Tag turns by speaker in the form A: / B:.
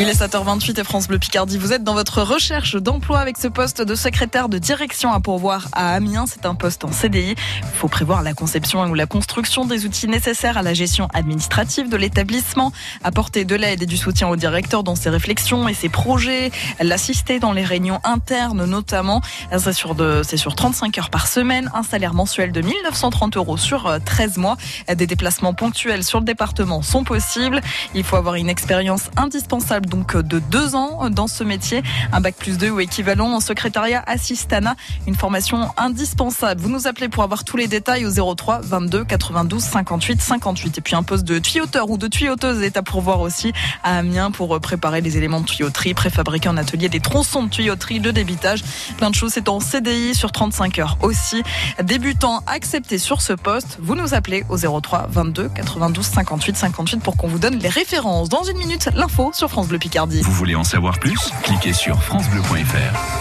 A: Il est 7h28 et France Bleu Picardie. Vous êtes dans votre recherche d'emploi avec ce poste de secrétaire de direction à pourvoir à Amiens. C'est un poste en CDI. Il faut prévoir la conception ou la construction des outils nécessaires à la gestion administrative de l'établissement, apporter de l'aide et du soutien au directeur dans ses réflexions et ses projets, l'assister dans les réunions internes notamment. C'est sur, c'est sur 35 heures par semaine, un salaire mensuel de 1930 euros sur 13 mois. Des déplacements ponctuels sur le département sont possibles. Il faut avoir une expérience indispensable donc de deux ans dans ce métier, un bac plus deux ou équivalent en secrétariat assistana, une formation indispensable. Vous nous appelez pour avoir tous les détails au 03 22 92 58 58 et puis un poste de tuyauteur ou de tuyauteuse est à pourvoir aussi à Amiens pour préparer les éléments de tuyauterie, préfabriquer en atelier des tronçons de tuyauterie, de débitage, plein de choses. C'est en CDI sur 35 heures aussi. Débutant accepté sur ce poste, vous nous appelez au 03 22 92 58 58 pour qu'on vous donne les références. Dans une minute, l'info sur
B: Vous voulez en savoir plus? Cliquez sur francebleu.fr.